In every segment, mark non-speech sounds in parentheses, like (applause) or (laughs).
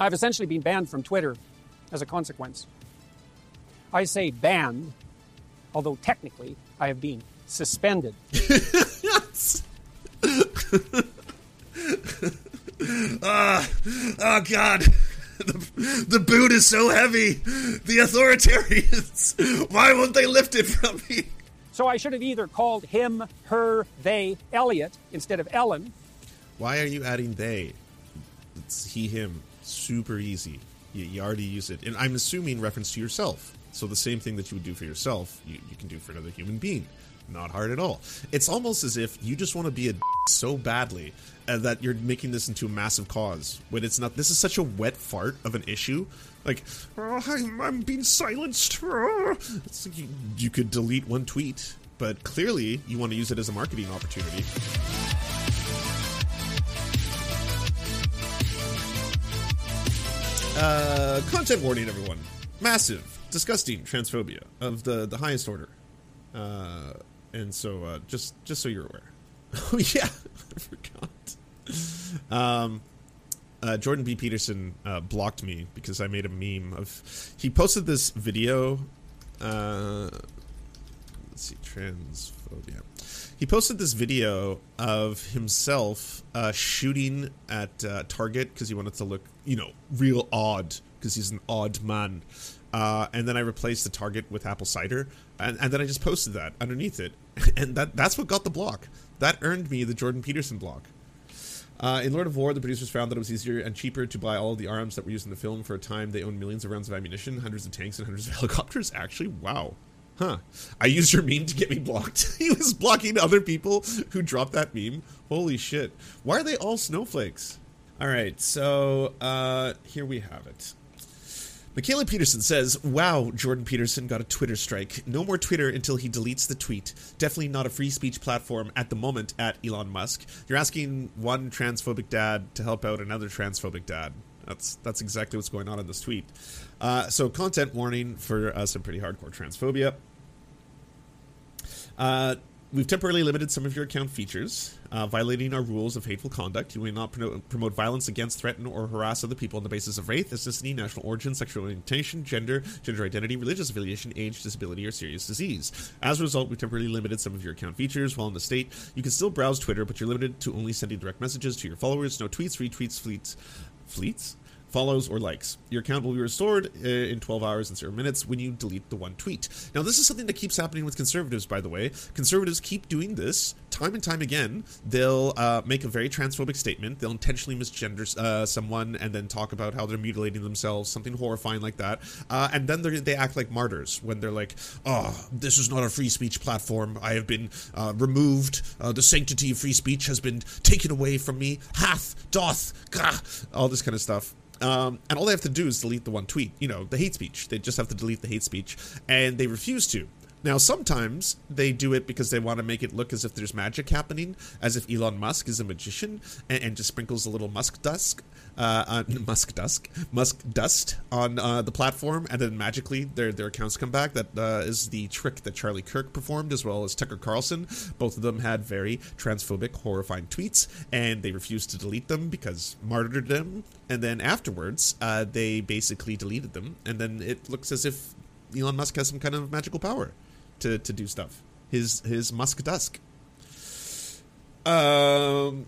I've essentially been banned from Twitter as a consequence. I say banned, although technically I have been suspended. (laughs) Ah, oh God. The, the boot is so heavy. The authoritarians. (laughs) Why won't they lift it from me? So I should have either called him, her, they, Elliot instead of Ellen. Why are you adding they? It's he, him. Super easy. You, you already use it. And I'm assuming reference to yourself. So the same thing that you would do for yourself, you, you can do for another human being. Not hard at all. It's almost as if you just want to be a so badly uh, that you're making this into a massive cause when it's not. This is such a wet fart of an issue. Like, oh, I'm, I'm, being silenced. (laughs) Like you, you could delete one tweet, but clearly you want to use it as a marketing opportunity. Uh, content warning, everyone. Massive, disgusting transphobia of the the highest order. Uh, and so uh, just just so you're aware. (laughs) oh yeah, I forgot. Um, uh, Jordan B. Peterson uh, blocked me because I made a meme of. He posted this video. Uh, let's see, transphobia. He posted this video of himself uh, shooting at uh, Target because he wanted to look, you know, real odd because he's an odd man. Uh, and then I replaced the target with apple cider, and, and, then I just posted that underneath it, (laughs) and that that's what got the block. That earned me the Jordan Peterson block. Uh, in Lord of War, the producers found that it was easier and cheaper to buy all of the arms that were used in the film. For a time, they owned millions of rounds of ammunition, hundreds of tanks, and hundreds of (laughs) helicopters. Actually, wow. Huh. I used your meme to get me blocked. (laughs) he was blocking other people who dropped that meme. Holy shit. Why are they all snowflakes? All right, so uh, here we have it. Mikhaila Peterson says, Wow, Jordan Peterson got a Twitter strike. No more Twitter until he deletes the tweet. Definitely not a free speech platform at the moment at Elon Musk. You're asking one transphobic dad to help out another transphobic dad. That's that's exactly what's going on in this tweet. Uh, so, content warning for uh, some pretty hardcore transphobia. Uh, We've temporarily limited some of your account features, uh, violating our rules of hateful conduct. You may not promote, promote, violence against, threaten, or harass other people on the basis of race, ethnicity, national origin, sexual orientation, gender, gender identity, religious affiliation, age, disability, or serious disease. As a result, we've temporarily limited some of your account features. While in the state, you can still browse Twitter, but you're limited to only sending direct messages to your followers. No tweets, retweets, fleets, fleets, follows, or likes. Your account will be restored uh, in 12 hours and 0 minutes when you delete the one tweet. Now, this is something that keeps happening with conservatives, by the way. Conservatives keep doing this time and time again. They'll uh, make a very transphobic statement, they'll intentionally misgender uh, someone and then talk about how they're mutilating themselves, something horrifying like that. Uh, and then they act like martyrs when they're like, oh, this is not a free speech platform. I have been uh, removed. The sanctity of free speech has been taken away from me. Hath, doth, gah, all this kind of stuff. Um, and all they have to do is delete the one tweet, you know, the hate speech. They just have to delete the hate speech, and they refuse to. Now, sometimes they do it because they want to make it look as if there's magic happening, as if Elon Musk is a magician and, and just sprinkles a little musk dust, uh, on (laughs) musk dust, musk dust on uh, the platform, and then magically their their accounts come back. That uh, is the trick that Charlie Kirk performed, as well as Tucker Carlson. Both of them had very transphobic, horrifying tweets, and they refused to delete them because martyred them. And then afterwards, uh, they basically deleted them, and then it looks as if Elon Musk has some kind of magical power to, to do stuff. His his Musk Dusk. Um.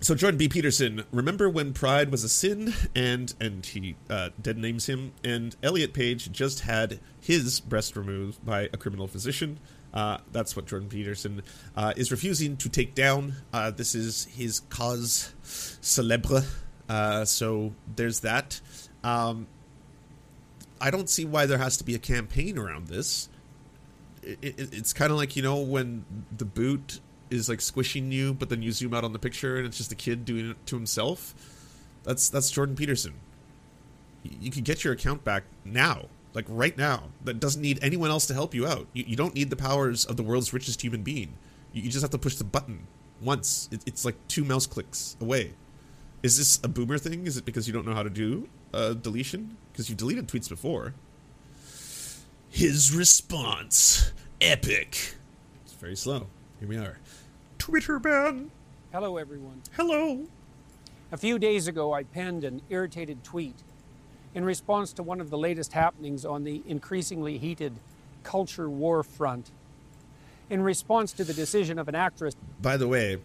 So Jordan B. Peterson, remember when pride was a sin, and and he uh, dead names him, and Elliot Page just had his breast removed by a criminal physician. Uh, that's what Jordan Peterson uh, is refusing to take down. Uh, this is his cause celebre. Uh, so there's that. Um, I don't see why there has to be a campaign around this it, it, it's kind of like you know when the boot is like squishing you, but then you zoom out on the picture and it's just a kid doing it to himself. That's that's Jordan Peterson. you could get your account back now, like right now. That doesn't need anyone else to help you out. You, you don't need the powers of the world's richest human being. You, you just have to push the button once. It, it's like two mouse clicks away. Is this a boomer thing? Is it because you don't know how to do uh, deletion? Because you deleted tweets before. His response, epic. It's very slow. Here we are. Twitter ban. Hello, everyone. Hello. A few days ago, I penned an irritated tweet in response to one of the latest happenings on the increasingly heated culture war front. In response to the decision of an actress. By the way,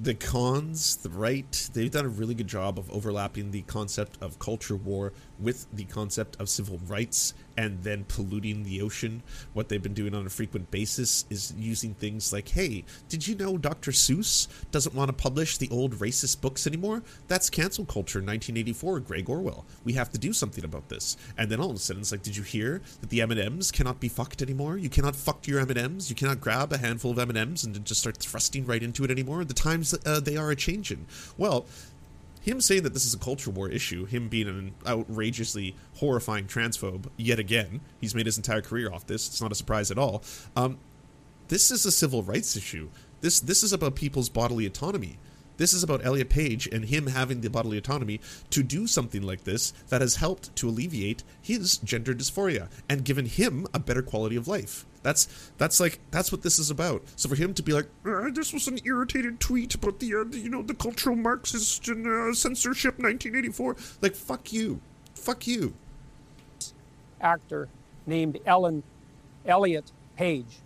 the cons, the right, they've done a really good job of overlapping the concept of culture war with the concept of civil rights and then polluting the ocean. What they've been doing on a frequent basis is using things like, hey, did you know Dr. Seuss doesn't want to publish the old racist books anymore? That's cancel culture 1984, Greg Orwell. We have to do something about this. And then all of a sudden it's like, did you hear that the M&Ms cannot be fucked anymore? You cannot fuck your M&Ms. You cannot grab a handful of M&Ms and just start thrusting right into it anymore. The times uh, they are a changing. Well, him saying that this is a culture war issue, him being an outrageously horrifying transphobe yet again, he's made his entire career off this. It's not a surprise at all. Um, this is a civil rights issue. This this is about people's bodily autonomy. This is about Elliot Page and him having the bodily autonomy to do something like this that has helped to alleviate his gender dysphoria and given him a better quality of life. That's that's like that's what this is about. So for him to be like, uh, this was an irritated tweet about the, uh, you know the cultural Marxist and uh, censorship 1984. Like fuck you, fuck you. Actor named Ellen Elliot Page.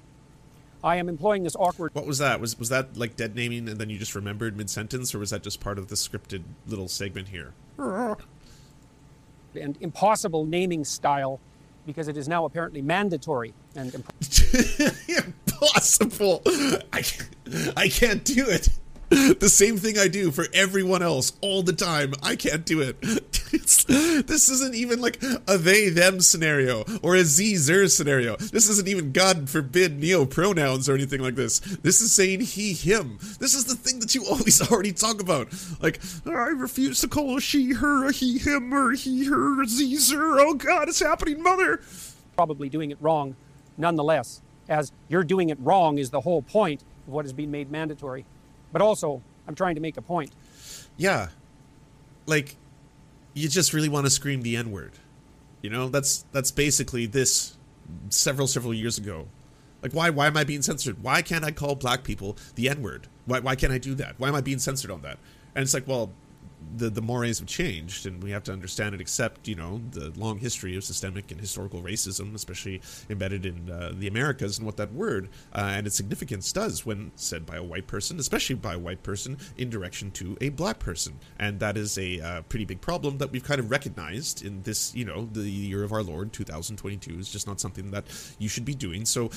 I am employing this awkward. What was that? Was was that like dead naming and then you just remembered mid sentence, or was that just part of the scripted little segment here? (laughs) And impossible naming style because it is now apparently mandatory and (laughs) impossible. I can't, I can't do it. The same thing I do for everyone else all the time. I can't do it. It's, this isn't even like a they them scenario or a z zer scenario. This isn't even God forbid neo pronouns or anything like this. This is saying he him. This is the thing that you always (laughs) already talk about. Like I refuse to call a she her a he him or he her a z zer. Oh God, it's happening, mother. Probably doing it wrong, nonetheless. As you're doing it wrong is the whole point of what is being made mandatory. But also, I'm trying to make a point. Yeah, like you just really want to scream the N word. You know, that's that's basically this several several years ago. Like why why am I being censored? Why can't I call black people the N word? Why why can't I do that? Why am I being censored on that? And it's like, well, the the mores have changed, and we have to understand and accept, you know, the long history of systemic and historical racism, especially embedded in uh, the Americas, and what that word uh, and its significance does when said by a white person, especially by a white person, in direction to a black person, and that is a uh, pretty big problem that we've kind of recognized in this, you know, the year of our Lord 2022 is just not something that you should be doing. So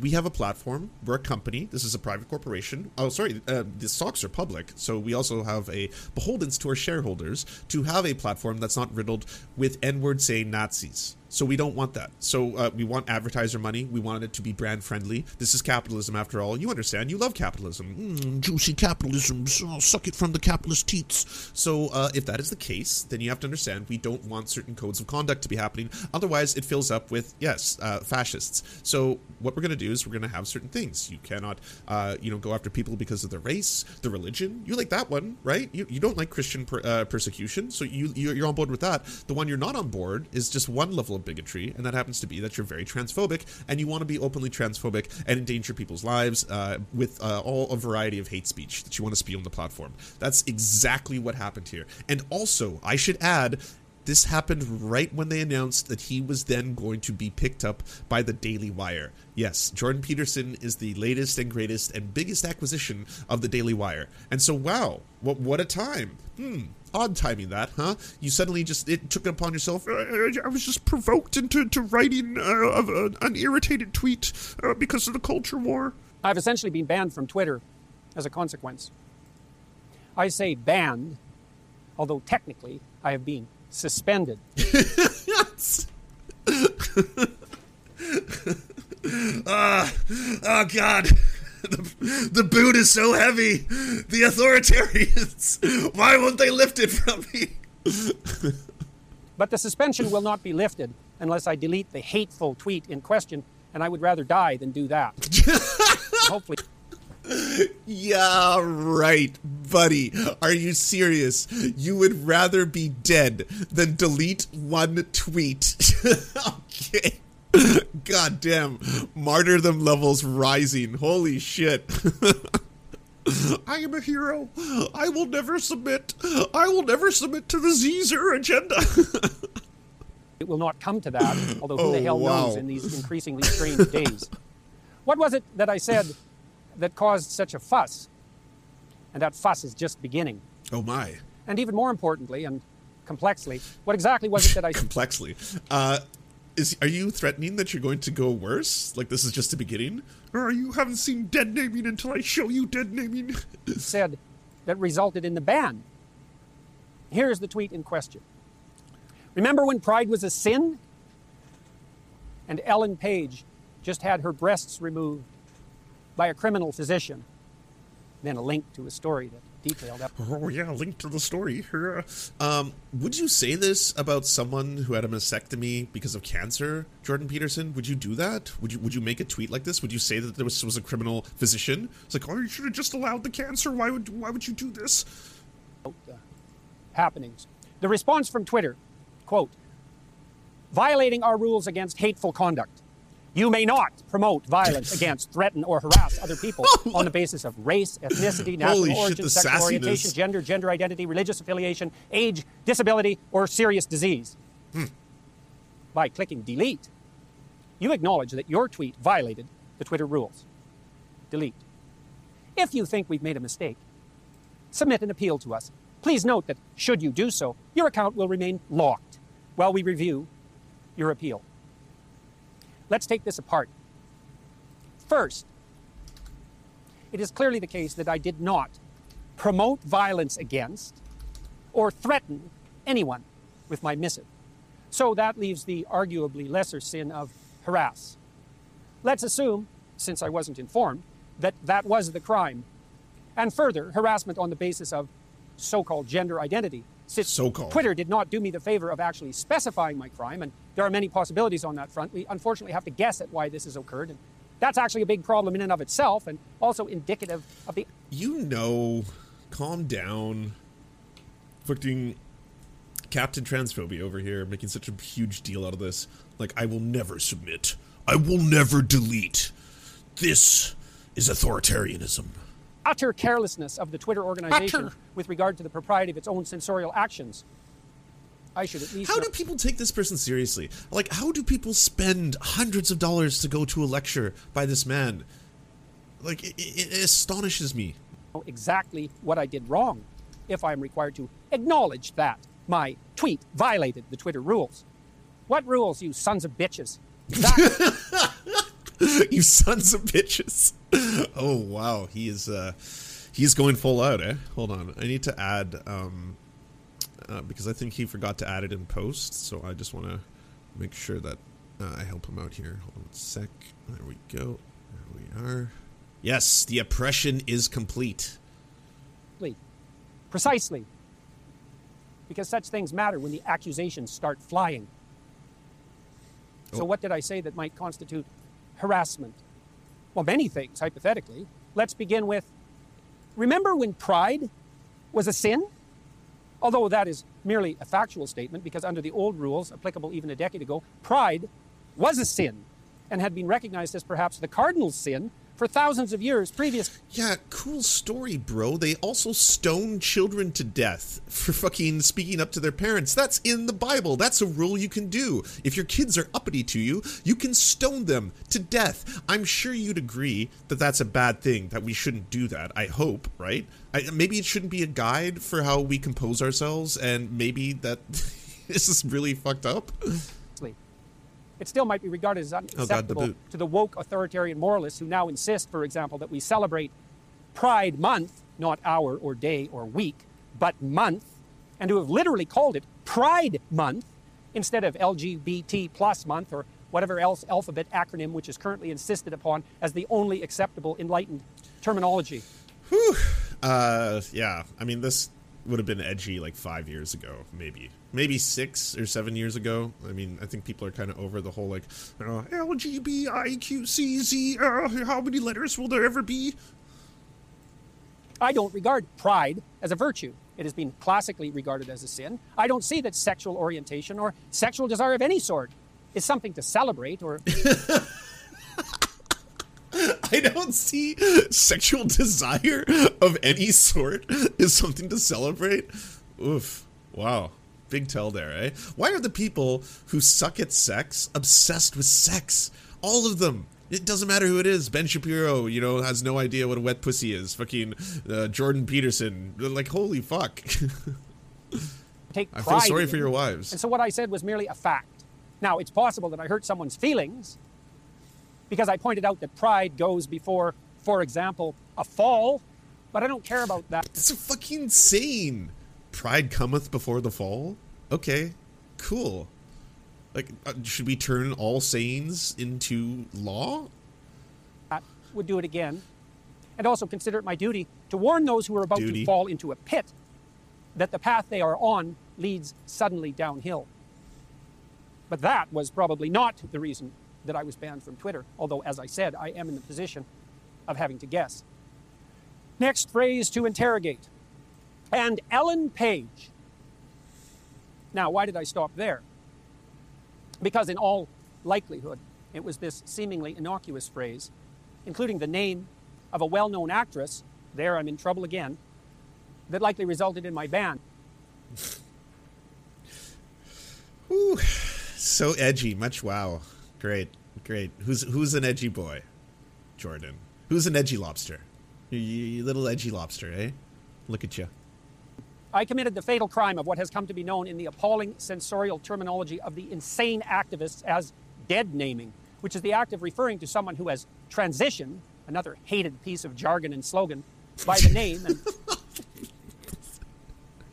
we have a platform. We're a company. This is a private corporation. Oh, sorry. Uh, the stocks are public, so we also have a beholdens to our shareholders to have a platform that's not riddled with N-word saying Nazis. So we don't want that. So uh, we want advertiser money. We want it to be brand friendly. This is capitalism, after all. You understand. You love capitalism. Mm, juicy capitalism. Suck it from the capitalist teats. So uh, if that is the case, then you have to understand we don't want certain codes of conduct to be happening. Otherwise, it fills up with yes, uh, fascists. So what we're going to do is we're going to have certain things. You cannot, uh, you know, go after people because of their race, their religion. You like that one, right? You, you don't like Christian per, uh, persecution, so you you're on board with that. The one you're not on board is just one level of bigotry, and that happens to be that you're very transphobic and you want to be openly transphobic and endanger people's lives uh, with uh, all a variety of hate speech that you want to spew on the platform. That's exactly what happened here. And also, I should add, this happened right when they announced that he was then going to be picked up by the Daily Wire. Yes, Jordan Peterson is the latest and greatest and biggest acquisition of the Daily Wire. And so, wow, what what a time. Hmm, odd timing that, huh? You suddenly just it took it upon yourself. Uh, I was just provoked into to writing uh, an irritated tweet uh, because of the culture war. I've essentially been banned from Twitter as a consequence. I say banned, although technically I have been suspended. (laughs) (laughs) Ah, oh God. The, the boot is so heavy. The authoritarians. (laughs) Why won't they lift it from me? But the suspension will not be lifted unless I delete the hateful tweet in question, and I would rather die than do that. (laughs) Hopefully. Yeah, right, buddy. Are you serious? You would rather be dead than delete one tweet. (laughs) okay. (laughs) God damn. Martyrdom levels rising. Holy shit. (laughs) I am a hero. I will never submit. I will never submit to the Caesar agenda. (laughs) it will not come to that, although who Oh, the hell wow. knows in these increasingly strange days. What was it that I said that caused such a fuss? And that fuss is just beginning. oh my. And even more importantly and complexly, what exactly was it that I Complexly. Uh is are you threatening that you're going to go worse? Like this is just the beginning? Or you haven't seen dead naming until I show you dead naming? (laughs) said that resulted in the ban? Here's the tweet in question. Remember when pride was a sin? And Ellen Page just had her breasts removed by a criminal physician. Then a link to a story that detailed that. (laughs) Oh yeah, link to the story. Um, would you say this about someone who had a mastectomy because of cancer, Jordan Peterson? Would you do that? Would you would you make a tweet like this? Would you say that there was, was a criminal physician? It's like, oh, you should have just allowed the cancer. Why would why would you do this? uh, happenings. The response from Twitter, quote, violating our rules against hateful conduct. You may not promote violence (laughs) against, threaten, or harass other people (laughs) on the basis of race, ethnicity, national Holy origin, the sexual sassiness. orientation, gender, gender identity, religious affiliation, age, disability, or serious disease. Hmm. By clicking delete, you acknowledge that your tweet violated the Twitter rules. Delete. If you think we've made a mistake, submit an appeal to us. Please note that, should you do so, your account will remain locked while we review your appeal. Let's take this apart. First, it is clearly the case that I did not promote violence against or threaten anyone with my missive. So that leaves the arguably lesser sin of harass. Let's assume, since I wasn't informed, that that was the crime. And further, harassment on the basis of so called gender identity. Since So-called. Twitter did not do me the favor of actually specifying my crime, and there are many possibilities on that front. We unfortunately have to guess at why this has occurred. And that's actually a big problem in and of itself, and also indicative of the You know, calm down. Fucking Captain Transphobia over here making such a huge deal out of this. Like, I will never submit. I will never delete. This is authoritarianism. Utter carelessness of the Twitter organization Utter. with regard to the propriety of its own censorial actions. I should at least. How know- do people take this person seriously? Like, how do people spend hundreds of dollars to go to a lecture by this man? Like, it, it, astonishes me. exactly what I did wrong if I am required to acknowledge that my tweet violated the Twitter rules. What rules, you sons of bitches? (laughs) (laughs) you sons of bitches. Oh wow, he is uh he's going full out, eh? Hold on. I need to add um uh, because I think he forgot to add it in post, so I just want to make sure that uh, I help him out here. Hold on a sec. There we go. There we are. Yes, the oppression is complete. Precisely. Because such things matter when the accusations start flying. So, Oh. what did I say that might constitute harassment? Well, many things, hypothetically. Let's begin with remember when pride was a sin? Although that is merely a factual statement, because under the old rules, applicable even a decade ago, pride was a sin and had been recognized as perhaps the cardinal sin for thousands of years previous Yeah, cool story, bro. They also stone children to death for fucking speaking up to their parents. That's in the Bible. That's a rule you can do. If your kids are uppity to you, you can stone them to death. I'm sure you'd agree that that's a bad thing, that we shouldn't do that. I hope, right? I, maybe it shouldn't be a guide for how we compose ourselves, and maybe that (laughs) this is really fucked up. It still might be regarded as Oh, God, the unacceptable to the woke authoritarian moralists who now insist, for example, that we celebrate Pride Month, not hour or day or week, but month, and who have literally called it Pride Month instead of LGBT plus month or whatever else alphabet acronym which is currently insisted upon as the only acceptable enlightened terminology. Whew. Uh, yeah. I mean, this would have been edgy like five years ago, maybe. Maybe six or seven years ago. I mean, I think people are kind of over the whole like uh, L G B I Q C Z. Uh, how many letters will there ever be? I don't regard pride as a virtue. It has been classically regarded as a sin. I don't see that sexual orientation or sexual desire of any sort is something to celebrate or. (laughs) I don't see sexual desire of any sort is something to celebrate. Oof. Wow. Big tell there, eh? Why are the people who suck at sex obsessed with sex? All of them. It doesn't matter who it is. Ben Shapiro, you know, has no idea what a wet pussy is. Fucking uh, Jordan Peterson. Like, holy fuck. (laughs) Take I feel sorry for your wives. And so what I said was merely a fact. Now, it's possible that I hurt someone's feelings because I pointed out that pride goes before, for example, a fall, but I don't care about that. It's a fucking saying. Pride cometh before the fall? Okay, cool. Like, uh, should we turn all sayings into law? I would do it again. And also consider it my duty to warn those who are about Duty. to fall into a pit that the path they are on leads suddenly downhill. But that was probably not the reason that I was banned from Twitter, although, as I said, I am in the position of having to guess. Next phrase to interrogate. And Ellen Page. Now, why did I stop there? Because, in all likelihood, it was this seemingly innocuous phrase, including the name of a well known actress, there I'm in trouble again, that likely resulted in my ban. Ooh, So edgy. Much wow. Great. Great. Who's who's an edgy boy? Jordan. Who's an edgy lobster? You, you, you little edgy lobster, eh? Look at you. I committed the fatal crime of what has come to be known in the appalling censorial terminology of the insane activists as dead naming, which is the act of referring to someone who has transitioned, another hated piece of jargon and slogan, by the name and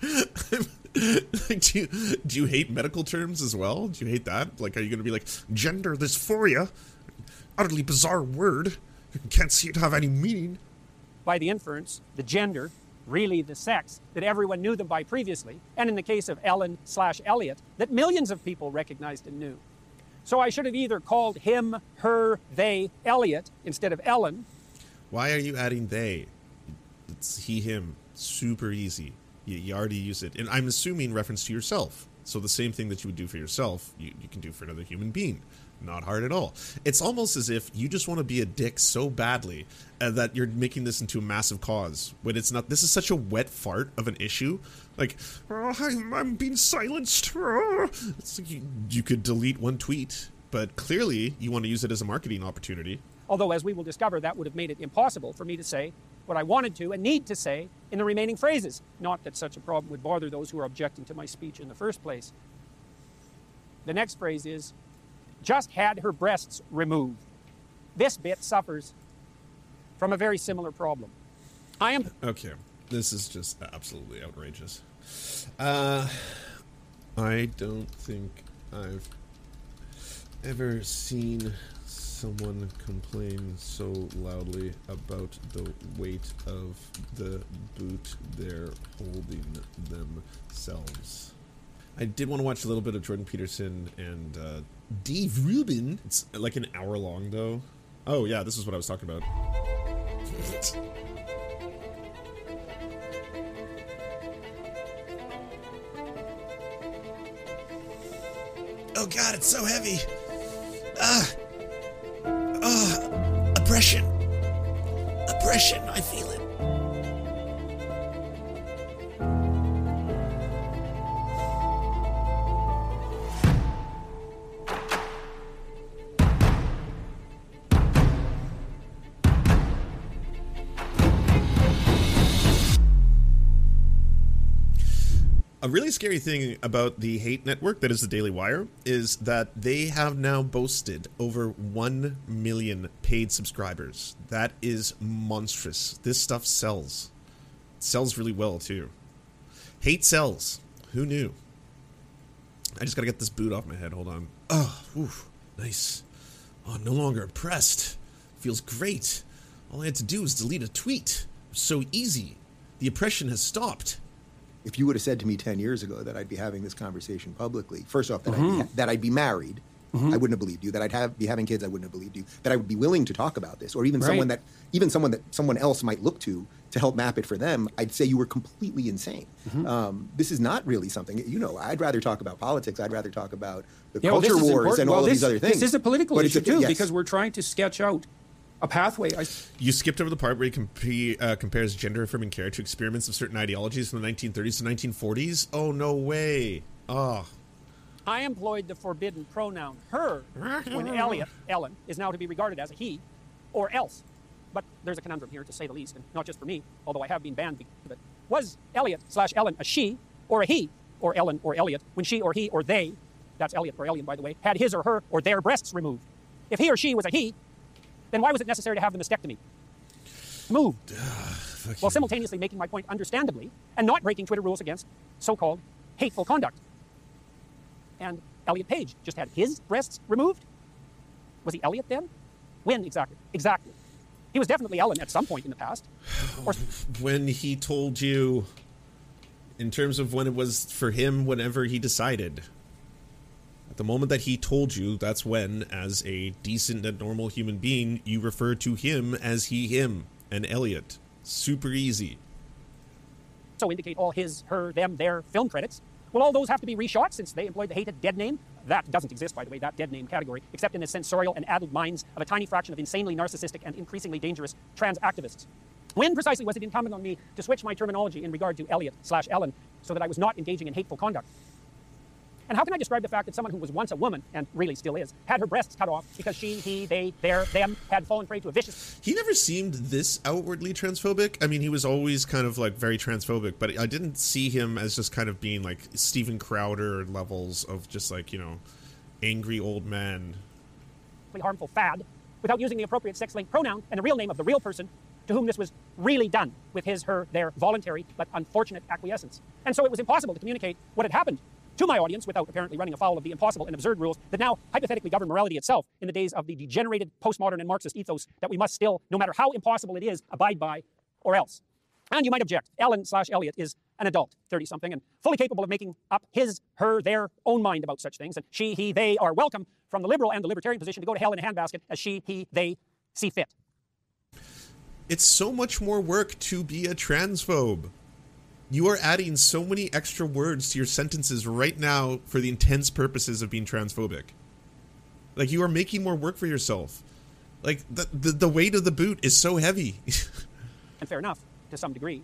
(laughs) do you do you hate medical terms as well? Do you hate that? Like, are you going to be like gender dysphoria? Utterly bizarre word. Can't see it have any meaning. by the inference, the gender, really the sex, that everyone knew them by previously, and in the case of Ellen slash Elliot, that millions of people recognized and knew. So I should have either called him, her, they, Elliot, instead of Ellen, Why are you adding they? It's he, him. Super easy. You, you already use it. And I'm assuming reference to yourself. So the same thing that you would do for yourself, you, you can do for another human being. Not hard at all. It's almost as if you just want to be a dick so badly uh, that you're making this into a massive cause. When it's not. This is such a wet fart of an issue. Like, "Oh, I'm, I'm being silenced. Oh." It's like you, you could delete one tweet, but clearly you want to use it as a marketing opportunity. although, as we will discover, that would have made it impossible for me to say what I wanted to and need to say in the remaining phrases. Not that such a problem would bother those who are objecting to my speech in the first place. The next phrase is just had her breasts removed. This bit suffers from a very similar problem. I am (laughs) Okay, this is just absolutely outrageous. Uh, I don't think I've ever seen someone complain so loudly about the weight of the boot they're holding themselves. I did want to watch a little bit of Jordan Peterson and uh, Dave Rubin. It's like an hour long, though. Oh, yeah, this is what I was talking about. Oh god, it's so heavy. Ah. Oppression. Oppression, I feel it. A really scary thing about the hate network that is the Daily Wire is that they have now boasted over 1 million paid subscribers. That is monstrous. This stuff sells. It sells really well, too. Hate sells. Who knew? I just gotta get this boot off my head. Hold on. Oh, nice. Oh, I'm no longer oppressed. Feels great. All I had to do was delete a tweet. So easy. The oppression has stopped. If you would have said to me 10 years ago that I'd be having this conversation publicly, first off, that, Mm-hmm. I'd, be, that I'd be married, I wouldn't have believed you. That I'd have be having kids, I wouldn't have believed you. That I would be willing to talk about this, or even someone that even someone that someone else might look to to help map it for them. I'd say you were completely insane. Mm-hmm. Um, this is not really something. You know, I'd rather talk about politics. I'd rather talk about the Yeah, culture is wars important. and all Well, of this, these other things. This is a political But issue too, yes. because we're trying to sketch out a pathway. I, You skipped over the part where he compa- uh, compares gender affirming care to experiments of certain ideologies from the 1930s to 1940s. Oh, no way. Oh. I employed the forbidden pronoun her when (laughs) Elliot, Ellen, is now to be regarded as a he or else. But there's a conundrum here, to say the least, and not just for me, although I have been banned because of it. Was Elliot slash Ellen a she or a he, or Ellen or Elliot, when she or he or they, that's Elliot or Elliot, by the way, had his or her or their breasts removed? If he or she was a he, then why was it necessary to have the mastectomy? Moved. while simultaneously making my point understandably and not breaking Twitter rules against so called hateful conduct. And Elliot Page just had his breasts removed? Was he Elliot then? When exactly? Exactly. He was definitely Ellen at some point in the past. (sighs) Or When he told you, in terms of when it was for him, whenever he decided. At the moment that he told you, that's when, as a decent and normal human being, you refer to him as he, him, and Elliot. Super easy. so indicate all his, her, them, their film credits. Will all those have to be reshot since they employed the hated dead name? That doesn't exist, by the way, that dead name category, except in the censorial and addled minds of a tiny fraction of insanely narcissistic and increasingly dangerous trans activists. When precisely was it incumbent on me to switch my terminology in regard to Elliot slash Ellen so that I was not engaging in hateful conduct? And how can I describe the fact that someone who was once a woman, and really still is, had her breasts cut off because she, he, they, their, them had fallen prey to a vicious He never seemed this outwardly transphobic. I mean, he was always kind of like very transphobic, but I didn't see him as just kind of being like Steven Crowder levels of just like, you know, angry old man. harmful fad without using the appropriate sex linked pronoun and the real name of the real person to whom this was really done with his, her, their voluntary but unfortunate acquiescence. And so it was impossible to communicate what had happened to my audience without apparently running afoul of the impossible and absurd rules that now hypothetically govern morality itself in the days of the degenerated postmodern and Marxist ethos that we must still, no matter how impossible it is, abide by or else. And you might object, Ellen slash Elliot is an adult, 30 something, and fully capable of making up his, her, their own mind about such things. And she, he, they are welcome from the liberal and the libertarian position to go to hell in a handbasket as she, he, they see fit. It's so much more work to be a transphobe. You are adding so many extra words to your sentences right now for the intense purposes of being transphobic. Like you are making more work for yourself. Like the the, the weight of the boot is so heavy. (laughs) and fair enough to some degree.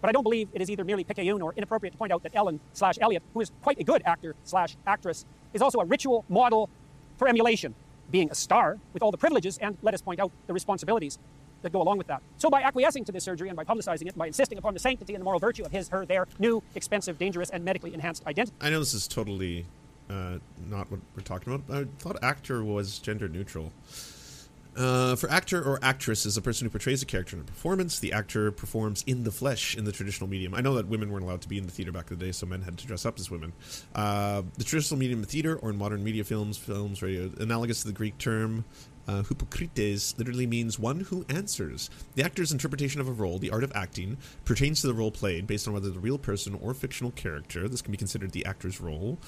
But I don't believe it is either merely picayune or inappropriate to point out that Ellen slash Elliot, who is quite a good actor slash actress, is also a ritual model for emulation, being a star with all the privileges and, let us point out, the responsibilities that go along with that. So by acquiescing to this surgery and by publicizing it, by insisting upon the sanctity and the moral virtue of his, her, their new, expensive, dangerous, and medically enhanced identity, I know this is totally uh, not what we're talking about. I thought actor was gender neutral. Uh, for actor or actress is a person who portrays a character in a performance. The actor performs in the flesh in the traditional medium. I know that women weren't allowed to be in the theater back in the day, so men had to dress up as women. Uh, the traditional medium of theater or in modern media films, films, radio, analogous to the Greek term uh, hypokrites, literally means one who answers. The actor's interpretation of a role, the art of acting, pertains to the role played based on whether the real person or fictional character. This can be considered the actor's role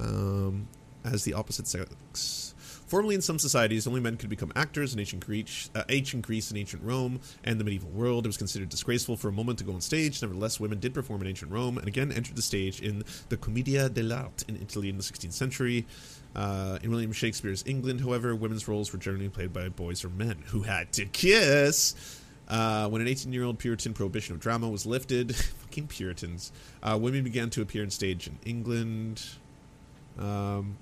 um, as the opposite sex. Formerly, in some societies, only men could become actors. In ancient Greece, uh, ancient Greece and ancient Rome, and the medieval world, it was considered disgraceful for a moment to go on stage. Nevertheless, women did perform in ancient Rome, and again entered the stage in the Commedia dell'arte in Italy in the 16th century. Uh, in William Shakespeare's England, however, women's roles were generally played by boys or men who had to kiss. Uh, when an 18 year old Puritan prohibition of drama was lifted, (laughs) fucking Puritans, uh, women began to appear on stage in England. Um,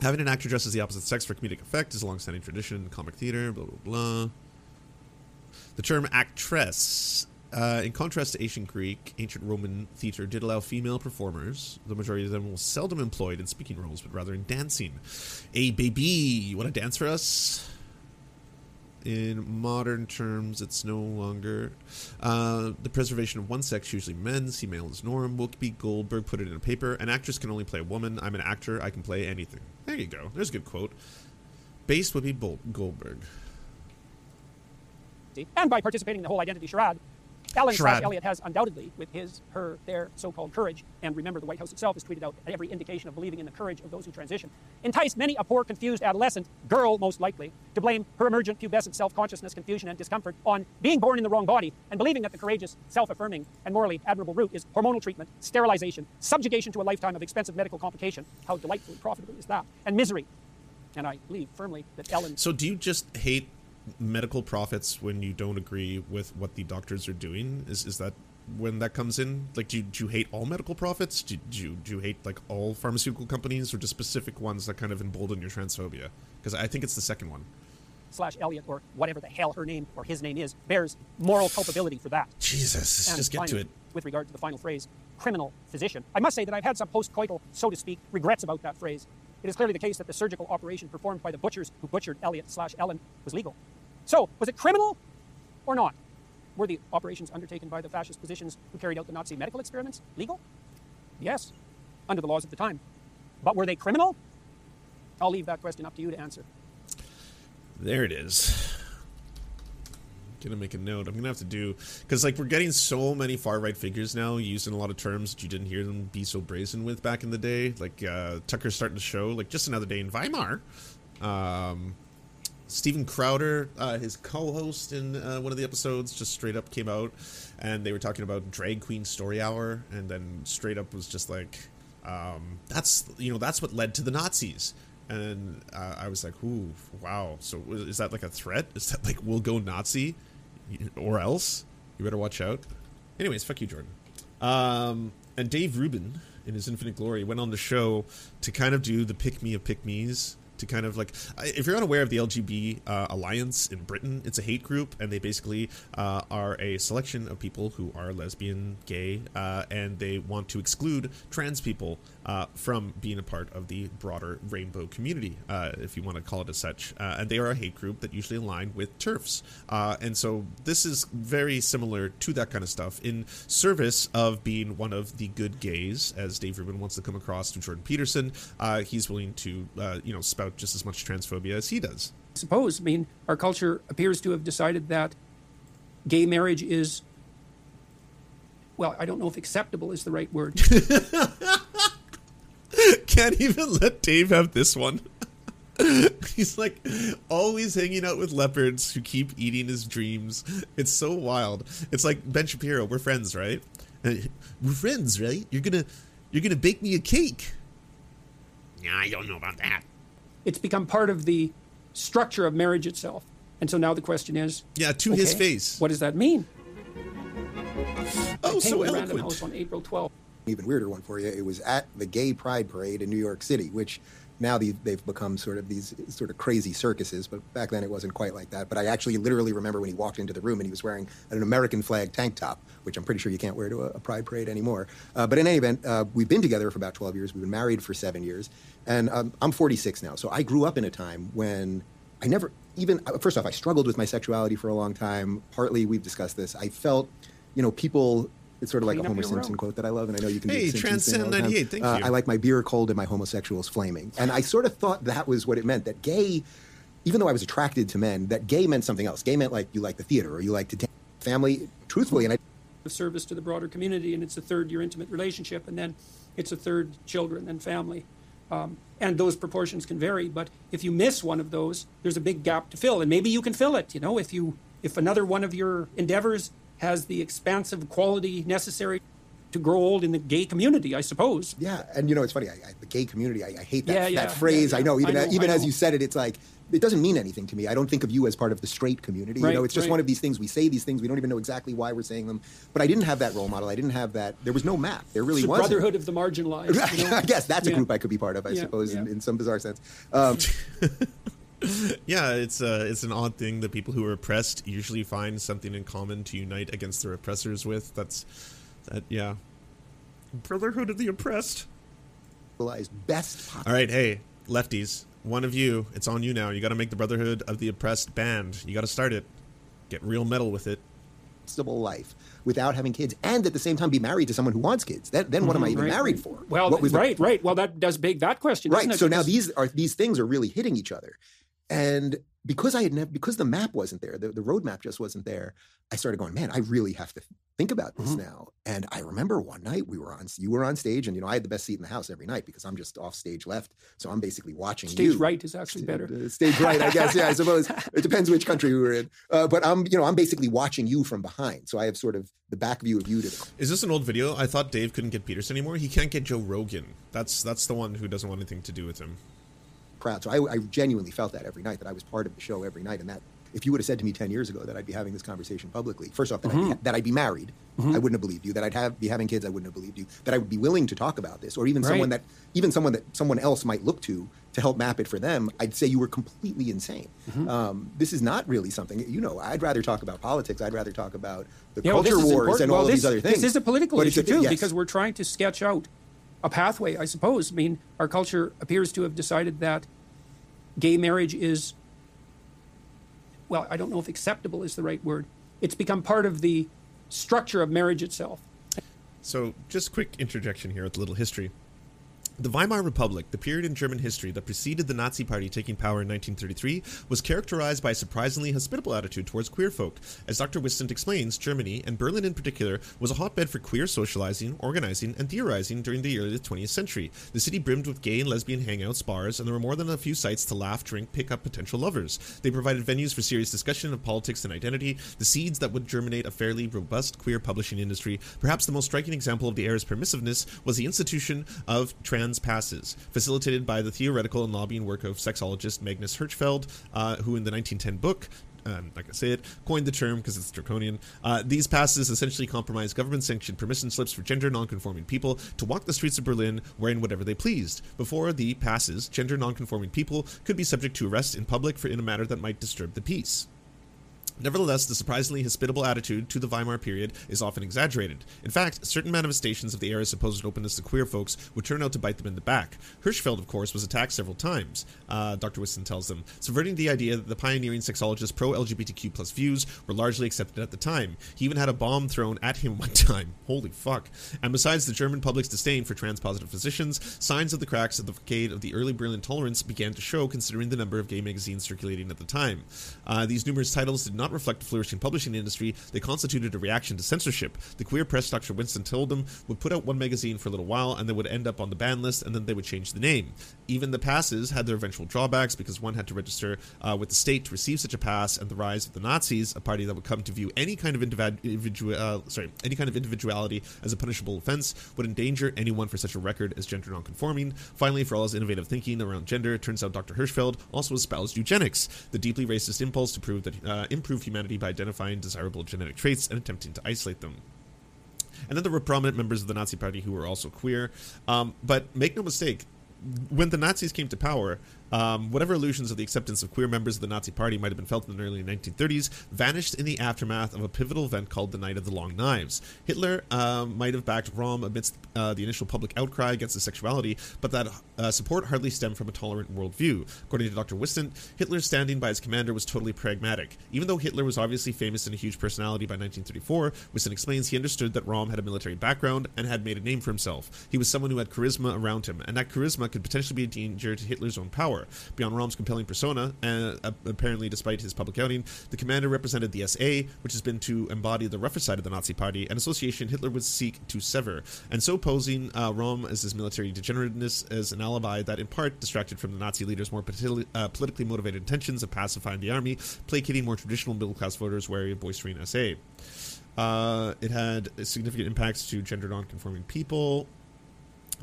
having an actor dress as the opposite sex for comedic effect is a long-standing tradition in comic theater. Blah blah blah. The term actress, uh, in contrast to ancient Greek, ancient Roman theater did allow female performers. The majority of them were seldom employed in speaking roles, but rather in dancing. Hey, baby, you want to dance for us? In modern terms, it's no longer uh, the preservation of one sex, usually men. See male is norm. Whoopi Goldberg put it in a paper. An actress can only play a woman. I'm an actor. I can play anything. There you go. There's a good quote. Based Whoopi Bol- Goldberg. and by participating in the whole identity charade, Ellen slash. Elliot has undoubtedly, with his, her, their so-called courage, and remember the White House itself has tweeted out every indication of believing in the courage of those who transition, enticed many a poor, confused adolescent, girl most likely, to blame her emergent pubescent self-consciousness, confusion, and discomfort on being born in the wrong body, and believing that the courageous, self-affirming, and morally admirable route is hormonal treatment, sterilization, subjugation to a lifetime of expensive medical complication. How delightfully profitable is that? And misery. And I believe firmly that Ellen So do you just hate medical profits when you don't agree with what the doctors are doing? Is is that when that comes in? Like, do you, do you hate all medical profits? Do, do you do you hate like all pharmaceutical companies, or just specific ones that kind of embolden your transphobia? Because I think it's the second one. slash Elliot or whatever the hell her name or his name is bears moral culpability for that. Jesus, And just get to it. With regard to the final phrase, criminal physician, I must say that I've had some postcoital, so to speak, regrets about that phrase. It is clearly the case that the surgical operation performed by the butchers who butchered Elliot slash Ellen was legal. So, was it criminal or not? Were the operations undertaken by the fascist physicians who carried out the Nazi medical experiments legal? Yes, under the laws of the time. But were they criminal? I'll leave that question up to you to answer. There it is. Gonna make a note. I'm gonna have to do because like we're getting so many far right figures now using a lot of terms that you didn't hear them be so brazen with back in the day. Like uh, Tucker's starting to show like just another day in Weimar. Um, Steven Crowder, uh, his co-host in uh, one of the episodes, just straight up came out, and they were talking about drag queen story hour, and then straight up was just like, um, "That's you know that's what led to the Nazis." And uh, I was like, "Ooh, wow!" So is that like a threat? Is that like we'll go Nazi, or else you better watch out? Anyways, fuck you, Jordan. Um, and Dave Rubin, in his Infinite Glory, went on the show to kind of do the pick me of pick me's. To kind of like, if you're unaware of the LGB uh, Alliance in Britain, it's a hate group, and they basically uh, are a selection of people who are lesbian, gay, uh, and they want to exclude trans people uh, from being a part of the broader rainbow community, uh, if you want to call it as such. Uh, and they are a hate group that usually align with TERFs. Uh, and so this is very similar to that kind of stuff in service of being one of the good gays, as Dave Rubin wants to come across to Jordan Peterson. Uh, he's willing to, uh, you know, spout just as much transphobia as he does. I suppose. I mean, our culture appears to have decided that gay marriage is, well, I don't know if acceptable is the right word. (laughs) Can't even (laughs) let Dave have this one. (laughs) He's like always hanging out with leopards who keep eating his dreams. It's so wild. It's like Ben Shapiro. We're friends, right? We're friends, right? You're gonna you're gonna bake me a cake. Yeah, I don't know about that. it's become part of the structure of marriage itself. And so now the question is Yeah, to his face. What does that mean? Oh, so Penguin Random eloquent. House on April 12th. Even weirder one for you. It was at the Gay Pride Parade in New York City, which now they've become sort of these sort of crazy circuses. But back then it wasn't quite like that. But I actually literally remember when he walked into the room and he was wearing an American flag tank top, which I'm pretty sure you can't wear to a, Pride Parade anymore. Uh, but in any event, uh, we've been together for about 12 years. We've been married for seven years, and um, I'm 46 now. So I grew up in a time when I never even uh, first off I struggled with my sexuality for a long time. Partly we've discussed this. I felt, you know, people. It's sort of like Clean a Homer Simpson room. quote that I love, and I know you can. do Hey, the thing all the Transcend time. 98, thank Uh, you. I like my beer cold and my homosexuals flaming, and I sort of thought that was what it meant. That gay, even though I was attracted to men, that gay meant something else. Gay meant like you like the theater or you like to dance. Family, truthfully, and I of service to the broader community, and it's a third your intimate relationship, and then it's a third children and family. Um, and those proportions can vary, but if you miss one of those, there's a big gap to fill, and maybe you can fill it. You know, if you if another one of your endeavors has the expansive quality necessary to grow old in the gay community, I suppose. Yeah, and you know it's funny. I, I, the gay community, I, I hate that, Yeah, yeah, that phrase. yeah, I know, even know, even I as you said it, it's like it doesn't mean anything to me. I don't think of you as part of the straight community. you know, it's just right. one of these things. We say these things, we don't even know exactly why we're saying them. But I didn't have that role model. I didn't have that. There was no map. There really wasn't. brotherhood of the marginalized. You (laughs) know? I guess that's a group I could be part of. I suppose, in, in some bizarre sense. Um, (laughs) (laughs) Yeah, it's uh, it's an odd thing that people who are oppressed usually find something in common to unite against their oppressors with. That's that. Yeah, brotherhood of the oppressed. realized best. All right, hey, lefties, one of you, it's on you now. You got to make the Brotherhood of the Oppressed band. You got to start it. Get real metal with it. possible life without having kids, and at the same time be married to someone who wants kids. That, then what am I even Right, married for? Well, what was the- right, right. Well, that does beg that question. doesn't right. it? So now these are these things are really hitting each other. And because I had never, because the map wasn't there, the, the roadmap just wasn't there, I started going, man, I really have to think about this mm-hmm. now. And I remember one night we were on, you were on stage, and you know I had the best seat in the house every night because I'm just off stage left, so I'm basically watching. Stage you. right is actually better. Uh, stage right, I guess. Yeah, I suppose (laughs) it depends which country we were in. Uh, but I'm, you know, I'm basically watching you from behind, so I have sort of the back view of you. To the- is this an old video? I thought Dave couldn't get Peterson anymore. He can't get Joe Rogan. That's that's the one who doesn't want anything to do with him proud. So I, I, genuinely felt that every night that I was part of the show every night, and that if you would have said to me 10 years ago that I'd be having this conversation publicly, first off, that, mm-hmm. I'd, be, mm-hmm. that I'd be married, mm-hmm. I wouldn't have believed you. That I'd have be having kids, I wouldn't have believed you. That I would be willing to talk about this, or even right. someone that even someone that someone else might look to to help map it for them. I'd say you were completely insane. Mm-hmm. Um, this is not really something you know. I'd rather talk about politics. I'd rather talk about the yeah, culture well, wars and well, all this, these other things. This is a political but issue too, yes. because we're trying to sketch out a pathway. I suppose. I mean, our culture appears to have decided that gay marriage is well, I don't know if acceptable is the right word. It's become part of the structure of marriage itself. So, just quick interjection here with a little history. The Weimar Republic, the period in German history that preceded the Nazi Party taking power in 1933, was characterized by a surprisingly hospitable attitude towards queer folk. As Dr. Whisnant explains, Germany, and Berlin in particular, was a hotbed for queer socializing, organizing, and theorizing during the early 20th century. The city brimmed with gay and lesbian hangouts, bars, and there were more than a few sites to laugh, drink, pick up potential lovers. They provided venues for serious discussion of politics and identity, the seeds that would germinate a fairly robust queer publishing industry. Perhaps the most striking example of the era's permissiveness was the institution of trans trans passes, facilitated by the theoretical and lobbying work of sexologist Magnus Hirschfeld, uh, who in the 1910 book um, like I say it, coined the term because it's draconian. Uh, these passes essentially compromise government sanctioned permission slips for gender nonconforming people to walk the streets of Berlin wearing whatever they pleased. Before the passes, gender nonconforming people could be subject to arrest in public for in a matter that might disturb the peace. Nevertheless, the surprisingly hospitable attitude to the Weimar period is often exaggerated. In fact, certain manifestations of the era's supposed openness to queer folks would turn out to bite them in the back. Hirschfeld, of course, was attacked several times, uh, Dr. Whisnant tells them, subverting the idea that the pioneering sexologist's pro LGBTQ plus views were largely accepted at the time. He even had a bomb thrown at him (laughs) one time. Holy fuck. And besides the German public's disdain for trans positive physicians, signs of the cracks of the facade of the early Berlin tolerance began to show considering the number of gay magazines circulating at the time. Uh, these numerous titles did not not reflect the flourishing publishing industry, they constituted a reaction to censorship. The queer press, Dr. Whisnant told them, would put out one magazine for a little while and they would end up on the ban list and then they would change the name. Even the passes had their eventual drawbacks because one had to register uh, with the state to receive such a pass, and the rise of the Nazis, a party that would come to view any kind of individual, uh, sorry, any kind of individuality as a punishable offense, would endanger anyone for such a record as gender nonconforming. Finally, for all his innovative thinking around gender, it turns out Dr. Hirschfeld also espoused eugenics, the deeply racist impulse to prove that uh, improve humanity by identifying desirable genetic traits and attempting to isolate them. And then there were prominent members of the Nazi Party who were also queer. Um, but make no mistake, when the Nazis came to power, um, whatever illusions of the acceptance of queer members of the Nazi Party might have been felt in the early 1930s vanished in the aftermath of a pivotal event called the Night of the Long Knives. Hitler um, might have backed Röhm amidst uh, the initial public outcry against his sexuality, but that uh, support hardly stemmed from a tolerant worldview. According to Dr. Whisnant, Hitler's standing by his commander was totally pragmatic. Even though Hitler was obviously famous and a huge personality by 1934, Whisnant explains he understood that Röhm had a military background and had made a name for himself. He was someone who had charisma around him, and that charisma could potentially be a danger to Hitler's own power. Beyond Röhm's compelling persona, uh, apparently despite his public outing, the commander represented the SA, which has been to embody the rougher side of the Nazi Party, an association Hitler would seek to sever, and so posing uh, Röhm as his military degenerateness as an alibi that in part distracted from the Nazi leader's more politi- uh, politically motivated intentions of pacifying the army, placating more traditional middle class voters wary of boistering SA. Uh, it had significant impacts to gender non-conforming people,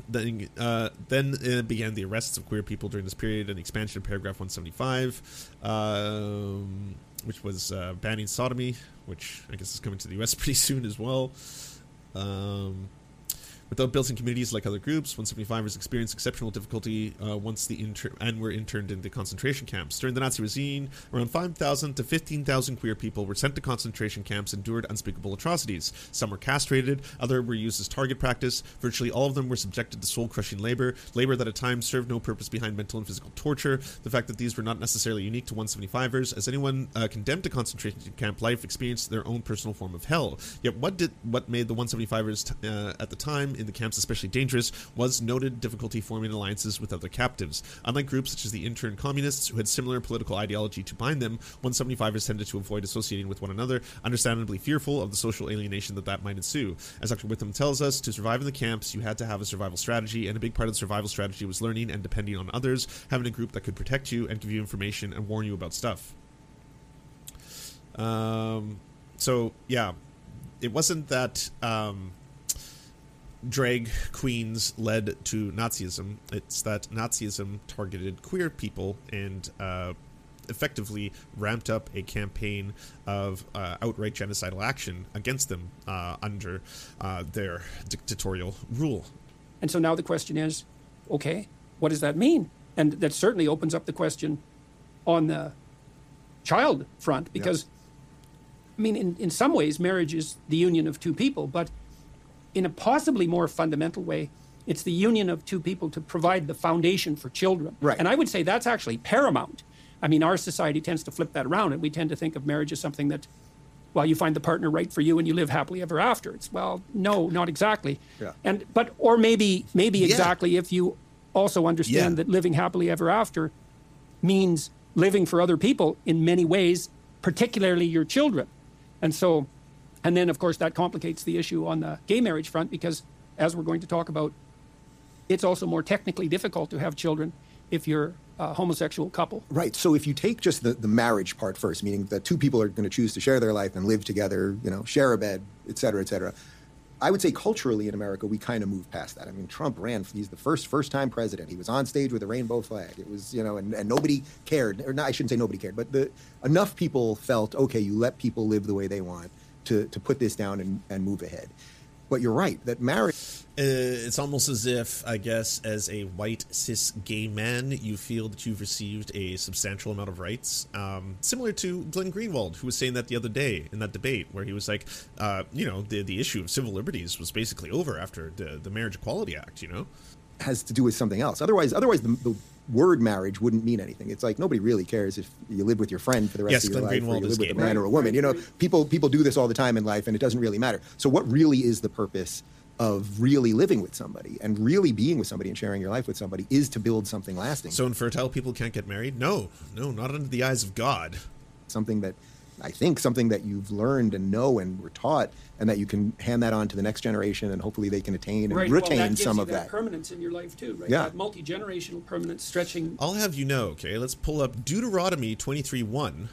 then, uh, then it began the arrests of queer people during this period and the expansion of paragraph 175, um, which was uh, banning sodomy, which I guess is coming to the U.S. (laughs) pretty soon as well. Um, Without built-in communities like other groups, 175ers experienced exceptional difficulty uh, once the inter- and were interned into concentration camps. During the Nazi regime, around 5,000 to 15,000 queer people were sent to concentration camps endured unspeakable atrocities. Some were castrated, others were used as target practice. Virtually all of them were subjected to soul-crushing labor, labor that at times served no purpose behind mental and physical torture. The fact that these were not necessarily unique to 175ers, as anyone uh, condemned to concentration camp life experienced their own personal form of hell. Yet, what did what made the 175ers t- uh, at the time in the camps especially dangerous was noted difficulty forming alliances with other captives. Unlike groups such as the intern communists, who had similar political ideology to bind them, 175ers tended to avoid associating with one another, understandably fearful of the social alienation that that might ensue. As Dr. Witham tells us, to survive in the camps, you had to have a survival strategy, and a big part of the survival strategy was learning and depending on others, having a group that could protect you and give you information and warn you about stuff. Um, so yeah, it wasn't that um, drag queens led to Nazism. It's that Nazism targeted queer people and uh, effectively ramped up a campaign of uh, outright genocidal action against them uh, under uh, their dictatorial rule. And so now the question is, okay, what does that mean? And that certainly opens up the question on the child front because. Yes I mean, in, in some ways, marriage is the union of two people, but in a possibly more fundamental way, it's the union of two people to provide the foundation for children. Right. And I would say that's actually paramount. I mean, our society tends to flip that around, and we tend to think of marriage as something that, well, you find the partner right for you and you live happily ever after. It's well, no, not exactly. Yeah. And but or maybe maybe yeah. exactly if you also understand yeah. that living happily ever after means living for other people in many ways, particularly your children. And so, and then of course that complicates the issue on the gay marriage front because, as we're going to talk about, it's also more technically difficult to have children if you're a homosexual couple. Right. So if you take just the, the marriage part first, meaning that two people are going to choose to share their life and live together, you know, share a bed, et cetera, et cetera. I would say culturally in America, we kind of moved past that. I mean, Trump ran, he's the first first time president. He was on stage with a rainbow flag. It was, you know, and, and nobody cared. Or I shouldn't say nobody cared, but the, enough people felt, okay, you let people live the way they want to, to put this down and, and move ahead. But you're right that marriage. Uh, it's almost as if, I guess, as a white cis gay man, you feel that you've received a substantial amount of rights. Um, similar to Glenn Greenwald, who was saying that the other day in that debate, where he was like, uh, you know, the the issue of civil liberties was basically over after the the Marriage Equality Act. You know, has to do with something else. Otherwise, otherwise the, the word marriage wouldn't mean anything. It's like nobody really cares if you live with your friend for the rest yes, of your Glenn life, Greenwald or you live with a man right. or a woman. You know, people people do this all the time in life, and it doesn't really matter. So, what really is the purpose of really living with somebody and really being with somebody and sharing your life with somebody is to build something lasting. So, infertile people can't get married? No, no, not under the eyes of God. Something that I think something that you've learned and know and were taught, and that you can hand that on to the next generation, and hopefully they can attain and right. retain well, that some of that. that. permanence in your life too, right? Yeah, multi generational permanence stretching. I'll have you know. Okay, let's pull up Deuteronomy twenty three one.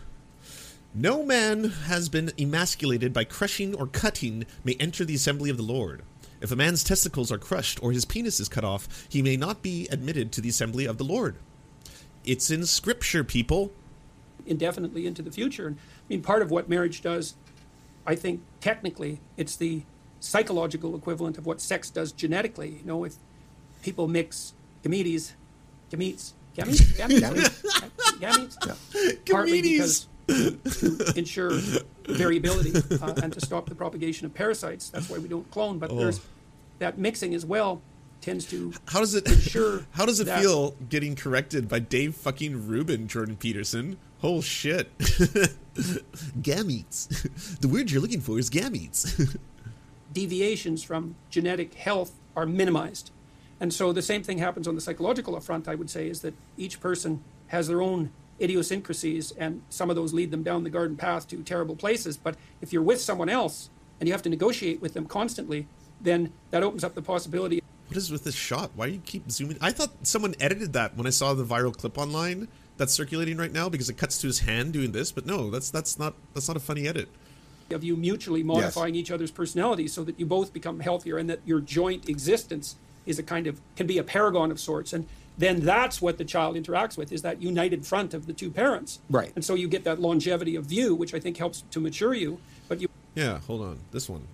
No man has been emasculated by crushing or cutting may enter the assembly of the Lord. If a man's testicles are crushed or his penis is cut off, he may not be admitted to the assembly of the Lord. It's in Scripture, people. Indefinitely into the future. And I mean, part of what marriage does, I think technically, it's the psychological equivalent of what sex does genetically. You know, if people mix gametes, gametes, gametes, gametes, gametes, yeah. partly because to ensure variability uh, and to stop the propagation of parasites. That's why we don't clone. But oh. there's that mixing as well tends to how does it ensure (laughs) how does it feel getting corrected by Dave fucking Rubin, Jordan Peterson? Oh shit. (laughs) gametes. The word you're looking for is gametes. (laughs) Deviations from genetic health are minimized. And so the same thing happens on the psychological front, I would say, is that each person has their own idiosyncrasies, and some of those lead them down the garden path to terrible places. But if you're with someone else and you have to negotiate with them constantly, then that opens up the possibility. What is with this shot? Why do you keep zooming? I thought someone edited that when I saw the viral clip online that's circulating right now because it cuts to his hand doing this. But no, that's that's not that's not a funny edit. Of you mutually modifying yes. each other's personalities so that you both become healthier and that your joint existence is a kind of can be a paragon of sorts. And then that's what the child interacts with is that united front of the two parents. Right. And so you get that longevity of view, which I think helps to mature you. But you Yeah, hold on. This one.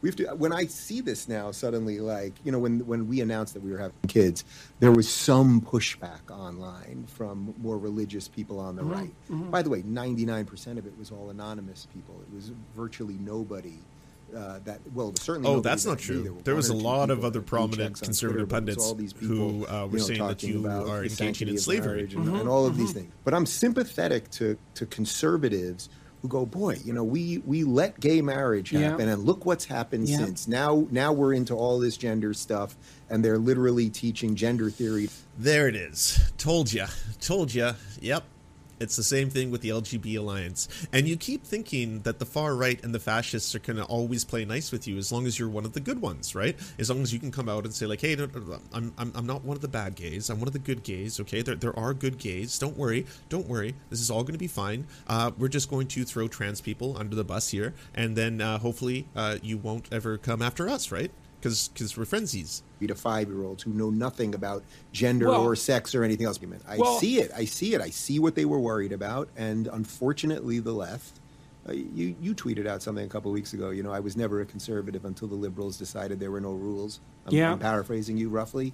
We have to when I see this now suddenly like, you know, when when we announced that we were having kids, there was some pushback online from more religious people on the mm-hmm. right. Mm-hmm. By the way, 99% of it was all anonymous people. It was virtually nobody uh, that well certainly oh that's not true there, there was a lot of other prominent conservative Twitter, pundits people, who uh, were you know, saying that you are engaging in slavery and, mm-hmm, and, all of mm-hmm. these things but i'm sympathetic to to conservatives who go, boy, you know, we we let gay marriage happen, Yeah. and look what's happened Yeah. since. Now now we're into all this gender stuff, and they're literally teaching gender theory. There it is. Told you. Told you. Yep. It's the same thing with the LGB alliance. And you keep thinking that the far right and the fascists are going to always play nice with you as long as you're one of the good ones, right? As long as you can come out and say, like, hey, no, no, no, I'm, I'm, I'm not one of the bad gays. I'm one of the good gays, okay? There, there are good gays. Don't worry. Don't worry. This is all going to be fine. Uh, we're just going to throw trans people under the bus here. And then uh, hopefully uh, you won't ever come after us, right? Because because we're frenzies. We're to five year olds who know nothing about gender Well- or sex or anything else. I Well- see it. I see it. I see what they were worried about. And unfortunately, the left. Uh, you you tweeted out something a couple weeks ago. You know, I was never a conservative until the liberals decided there were no rules. I'm, Yeah. I'm paraphrasing you roughly,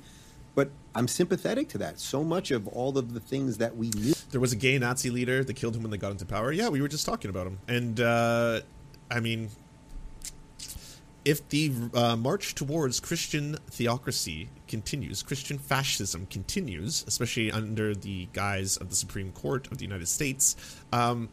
but I'm sympathetic to that. So much of all of the things that we knew. there was a gay Nazi leader that killed him when they got into power. Yeah, we were just talking about him. And uh, I mean, if the uh, march towards Christian theocracy continues, Christian fascism continues, especially under the guise of the Supreme Court of the United States, um,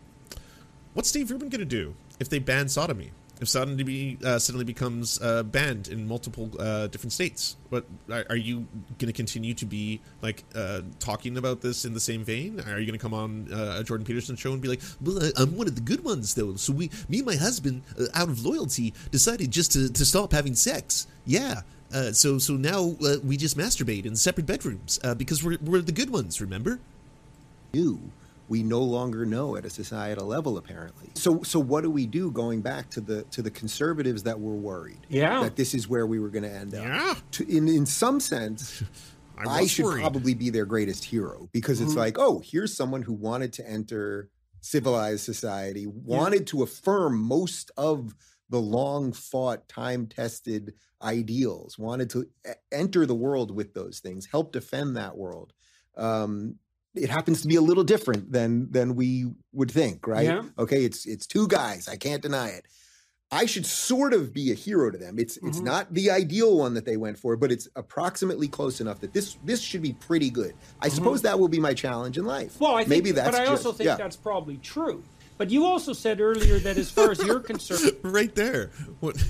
what's Steve Rubin going to do if they ban sodomy? If sodomy uh, suddenly becomes uh, banned in multiple uh, different states, what are, you going to continue to be like uh, talking about this in the same vein? Are you going to come on uh, a Jordan Peterson show and be like, "Well, I'm one of the good ones, though. So we, me and my husband, uh, out of loyalty, decided just to, to stop having sex. Yeah. So so now we just masturbate in separate bedrooms because we're we're the good ones. Remember? knew we no longer know at a societal level apparently so so what do we do going back to the to the conservatives that were worried Yeah. that this is where we were going to end up Yeah. to, in in some sense (laughs) I I, should worried. probably be their greatest hero because it's like oh here's someone who wanted to enter civilized society wanted to affirm most of the long fought time tested ideals wanted to enter the world with those things help defend that world um, it happens to be a little different than than we would think, right? Yeah. Okay, it's it's two guys. I can't deny it. I should sort of be a hero to them. It's it's Mm-hmm. not the ideal one that they went for, but it's approximately close enough that this this should be pretty good. I suppose that will be my challenge in life. Mm-hmm. Well, I think, maybe that's but I just, also think yeah. that's probably true. But you also said earlier that as far as you're concerned, (laughs) right there. What? (laughs)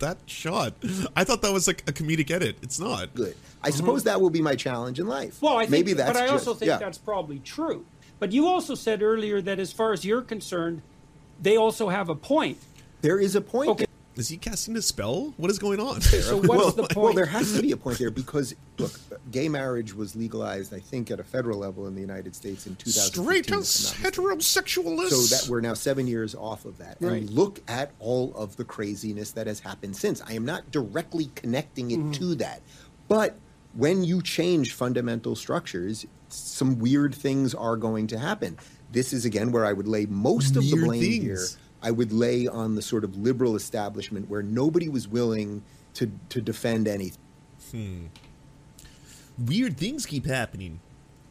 that shot. I thought that was like a comedic edit. It's not. good. I suppose that will be my challenge in life. Mm-hmm. well, I think, maybe that's but I just, also think yeah. that's probably true. But you also said earlier that as far as you're concerned, they also have a point. there is a point. Okay. Is he casting a spell? What is going on? So what's (laughs) well, the point? well, there has to be a point there because look, gay marriage was legalized, I think, at a federal level in the United States in 2015. Straight if I'm not mistaken. heterosexualist. So that we're now seven years off of that. Right. And look at all of the craziness that has happened since. I am not directly connecting it Mm-hmm. to that. But when you change fundamental structures, some weird things are going to happen. This is again where I would lay most of the blame things. here. I would lay on the sort of liberal establishment where nobody was willing to to defend anything. Hmm. Weird things keep happening.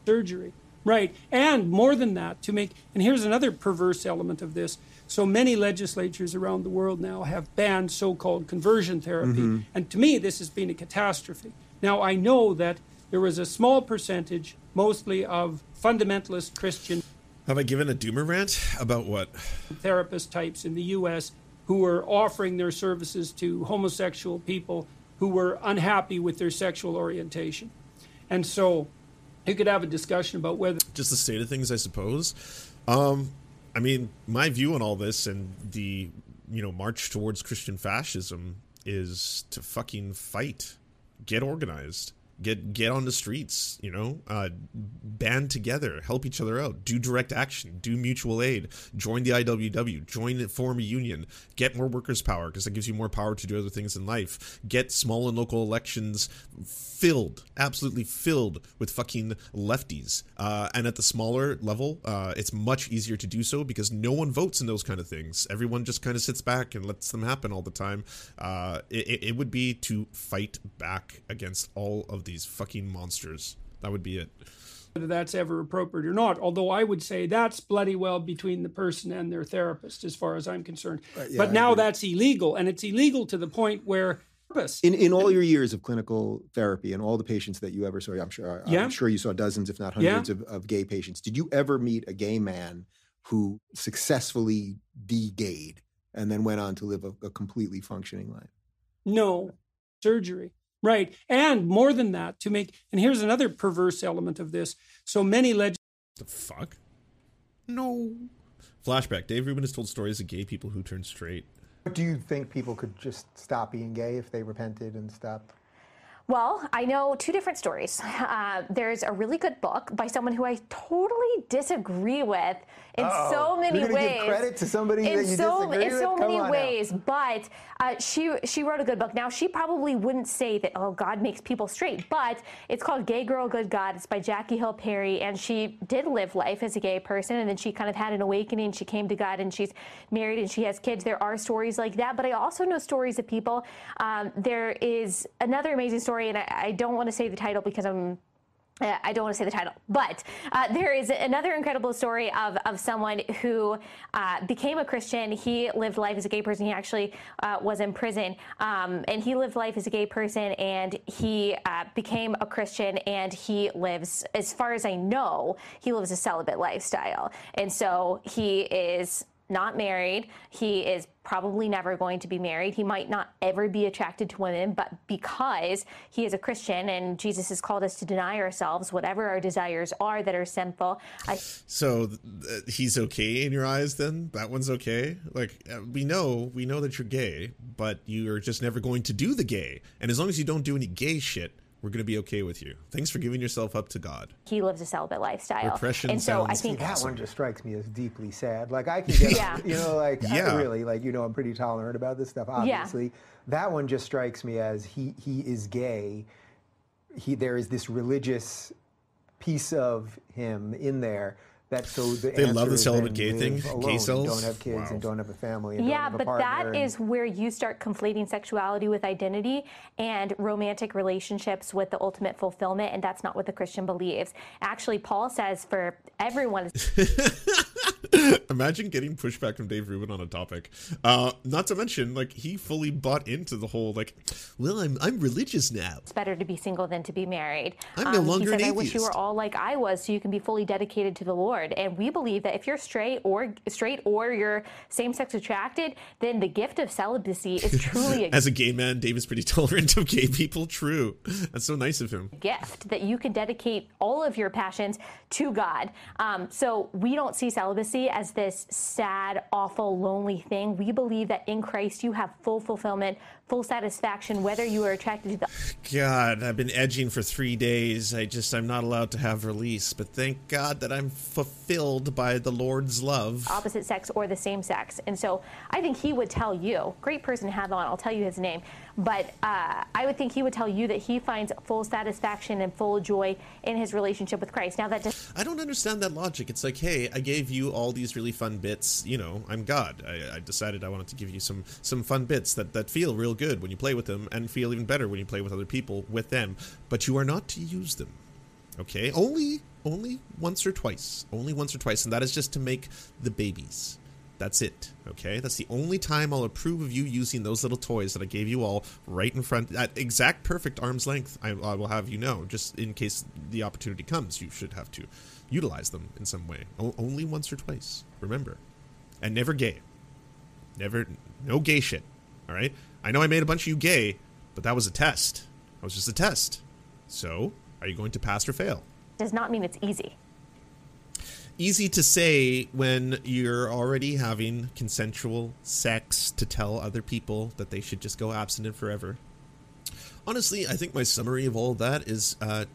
surgery. Right. And more than that, to make, and here's another perverse element of this. So many legislatures around the world now have banned so called conversion therapy. Mm-hmm. And to me, this has been a catastrophe. Now, I know that there was a small percentage, mostly of fundamentalist Christian Have I given a doomer rant about what? therapist types in the U.S. who were offering their services to homosexual people who were unhappy with their sexual orientation. And so you could have a discussion about whether Just the state of things, I suppose. Um, I mean, my view on all this and the you know march towards Christian fascism is to fucking fight, get organized, get get on the streets. You know, uh, band together, help each other out, do direct action, do mutual aid, join the IWW, join form a union, get more workers' power because that gives you more power to do other things in life. Get small and local elections filled, absolutely filled with fucking lefties. Uh, and at the smaller level, uh, it's much easier to do so because no one votes in those kind of things. Everyone just kind of sits back and lets them happen all the time. Uh, it- it would be to fight back against all of these fucking monsters. That would be it. whether that's ever appropriate or not. Although I would say that's bloody well between the person and their therapist, as far as I'm concerned. Uh, yeah, but I now agree. that's illegal, and it's illegal to the point where. In, in all your years of clinical therapy and all the patients that you ever saw, I'm sure, Yeah. I'm sure you saw dozens, if not Yeah. hundreds of, of gay patients. Did you ever meet a gay man who successfully de-gayed and then went on to live a, a completely functioning life. No, surgery. Right. And more than that, to make, and here's another perverse element of this. So many legends. The fuck? No. Flashback Dave Rubin has told stories of gay people who turned straight. Do you think people could just stop being gay if they repented and stopped? Well, I know two different stories. (laughs) Uh, there's a really good book by someone who I totally disagree with in Uh-oh. so many You're ways. Give credit to somebody in that you so, disagree in with? so Come many ways. now. But uh, she she wrote a good book. Now she probably wouldn't say that oh God makes people straight, but it's called Gay Girl Good God. It's by Jackie Hill Perry, and she did live life as a gay person, and then she kind of had an awakening. She came to God, and she's married, and she has kids. There are stories like that, but I also know stories of people. Um, there is another amazing story, and I, I don't want to say the title because I'm uh, I don't want to say the title, but uh, there is another incredible story of, of someone who uh, became a Christian. He lived life as a gay person. He actually uh, was in prison, um, and he lived life as a gay person, and he uh, became a Christian, and he lives, as far as I know, he lives a celibate lifestyle, and so he is not married. He is probably never going to be married. He might not ever be attracted to women, but because he is a Christian and Jesus has called us to deny ourselves, whatever our desires are that are sinful. I, So th- he's okay in your eyes then? That one's okay? Like uh, we know, we know that you're gay, but you're just never going to do the gay. And as long as you don't do any gay shit, we're going to be okay with you. Thanks for giving yourself up to God. he lives a celibate lifestyle. Repression and so I think That one just strikes me as deeply sad. Like I can (laughs) get, Yeah. you know, like I Yeah. really, like you know, I'm pretty tolerant about this stuff. Obviously, that one just strikes me as he he is gay. He there is this religious piece of him in there that so the They love the celibate gay thing, gay cells? don't have kids Wow. and don't have a family. And Yeah, don't have a but that and- is where you start conflating sexuality with identity and romantic relationships with the ultimate fulfillment, and that's not what the Christian believes. Actually, Paul says for everyone, (laughs) (laughs) (laughs) Imagine getting pushback from Dave Rubin on a topic. Uh, not to mention, like he fully bought into the whole like, well, I'm I'm religious now. it's better to be single than to be married. Um, I'm no longer he said, an I wish you were all like I was, so you can be fully dedicated to the Lord. And we believe that if you're straight or straight or you're same-sex attracted, then the gift of celibacy is (laughs) truly a As a gay man, Dave is pretty (laughs) tolerant of gay people. True, that's so nice of him. gift that you can dedicate all of your passions to God. Um, so we don't see celibacy as this sad, awful, lonely thing. We believe that in Christ you have full fulfillment, full satisfaction, whether you are attracted to the God, I've been edging for three days. I just I'm not allowed to have release, but thank God that I'm fulfilled by the Lord's love. opposite sex or the same sex. And so I think he would tell you, great person to have on, I'll tell you his name, but uh, I would think he would tell you that he finds full satisfaction and full joy in his relationship with Christ. Now that does I don't understand that logic. It's like, hey, I gave you all these really fun bits. You know, I'm God. I, I decided I wanted to give you some some fun bits that that feel real good when you play with them, and feel even better when you play with other people with them. But you are not to use them. Okay, only only once or twice. Only once or twice, and that is just to make the babies. That's it. Okay, that's the only time I'll approve of you using those little toys that I gave you all right in front at exact perfect arm's length. I, I will have you know, just in case the opportunity comes, you should have to utilize them in some way. O- only once or twice. Remember, and never gay. Never, no gay shit. All right. I know I made a bunch of you gay, but that was a test. That was just a test. So, are you going to pass or fail? does not mean it's easy. easy to say when you're already having consensual sex to tell other people that they should just go abstinent forever. Honestly, I think my summary of all of that is uh,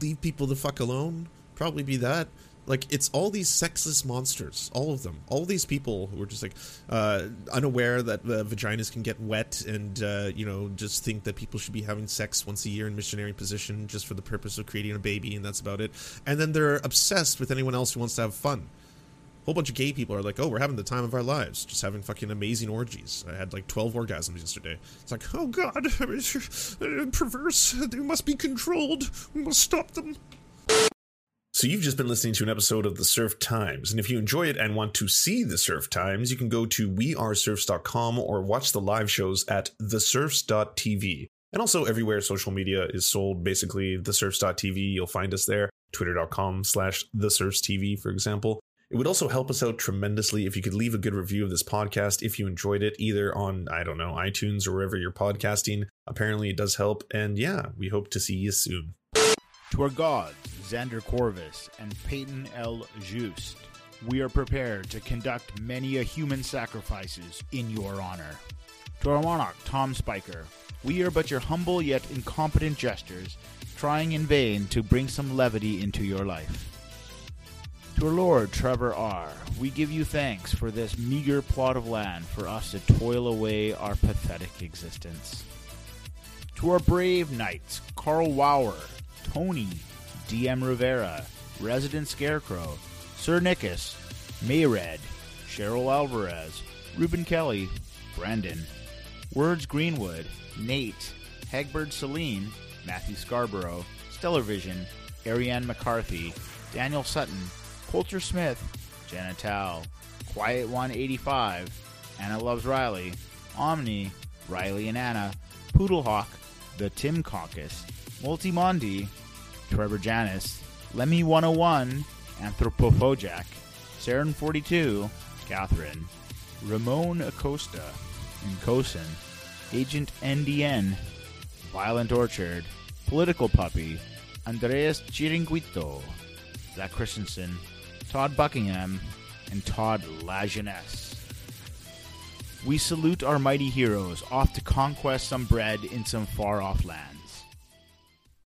leave people the fuck alone. Probably be that. Like it's all these sexless monsters, all of them, all these people who are just like uh, unaware that vaginas can get wet, and uh, you know just think that people should be having sex once a year in missionary position just for the purpose of creating a baby, and that's about it. And then they're obsessed with anyone else who wants to have fun. A whole bunch of gay people are like, oh, we're having the time of our lives, just having fucking amazing orgies. I had like 12 orgasms yesterday. It's like, oh god, (laughs) perverse. They must be controlled. We must stop them. So you've just been listening to an episode of the Serf Times, and if you enjoy it and want to see the Serf Times, you can go to weareserfs.com or watch the live shows at theserfs.tv. And also everywhere social media is sold, basically theserfs.tv, you'll find us there. Twitter.com slash theserfstv, for example. It would also help us out tremendously if you could leave a good review of this podcast if you enjoyed it, either on, I don't know, iTunes or wherever you're podcasting. Apparently, it does help. And yeah, we hope to see you soon. To our gods, Xander Corvus and Peyton L. Just, we are prepared to conduct many a human sacrifices in your honor. To our monarch, Tom Spiker, we are but your humble yet incompetent jesters, trying in vain to bring some levity into your life. To our Lord Trevor R., we give you thanks for this meager plot of land for us to toil away our pathetic existence. To our brave knights, Carl Wauer, Tony, DM Rivera, Resident Scarecrow, Sir Nickus, Mayred, Cheryl Alvarez, Ruben Kelly, Brandon, Words Greenwood, Nate, Hegbert Celine, Matthew Scarborough, Stellar Vision, Ariane McCarthy, Daniel Sutton, Coulter Smith, Jenna Tal, Quiet 185, Anna Loves Riley, Omni, Riley and Anna, Poodlehawk, The Tim Caucus, Multimondi, Trevor Janis, Lemmy 101, Anthropophojack, Saren 42, Catherine, Ramon Acosta, Nkosin, Agent NDN, Violent Orchard, Political Puppy, Andreas Chiringuito, Zach Christensen, Todd Buckingham, and Todd Lajeunesse. We salute our mighty heroes off to conquest some bread in some far off land.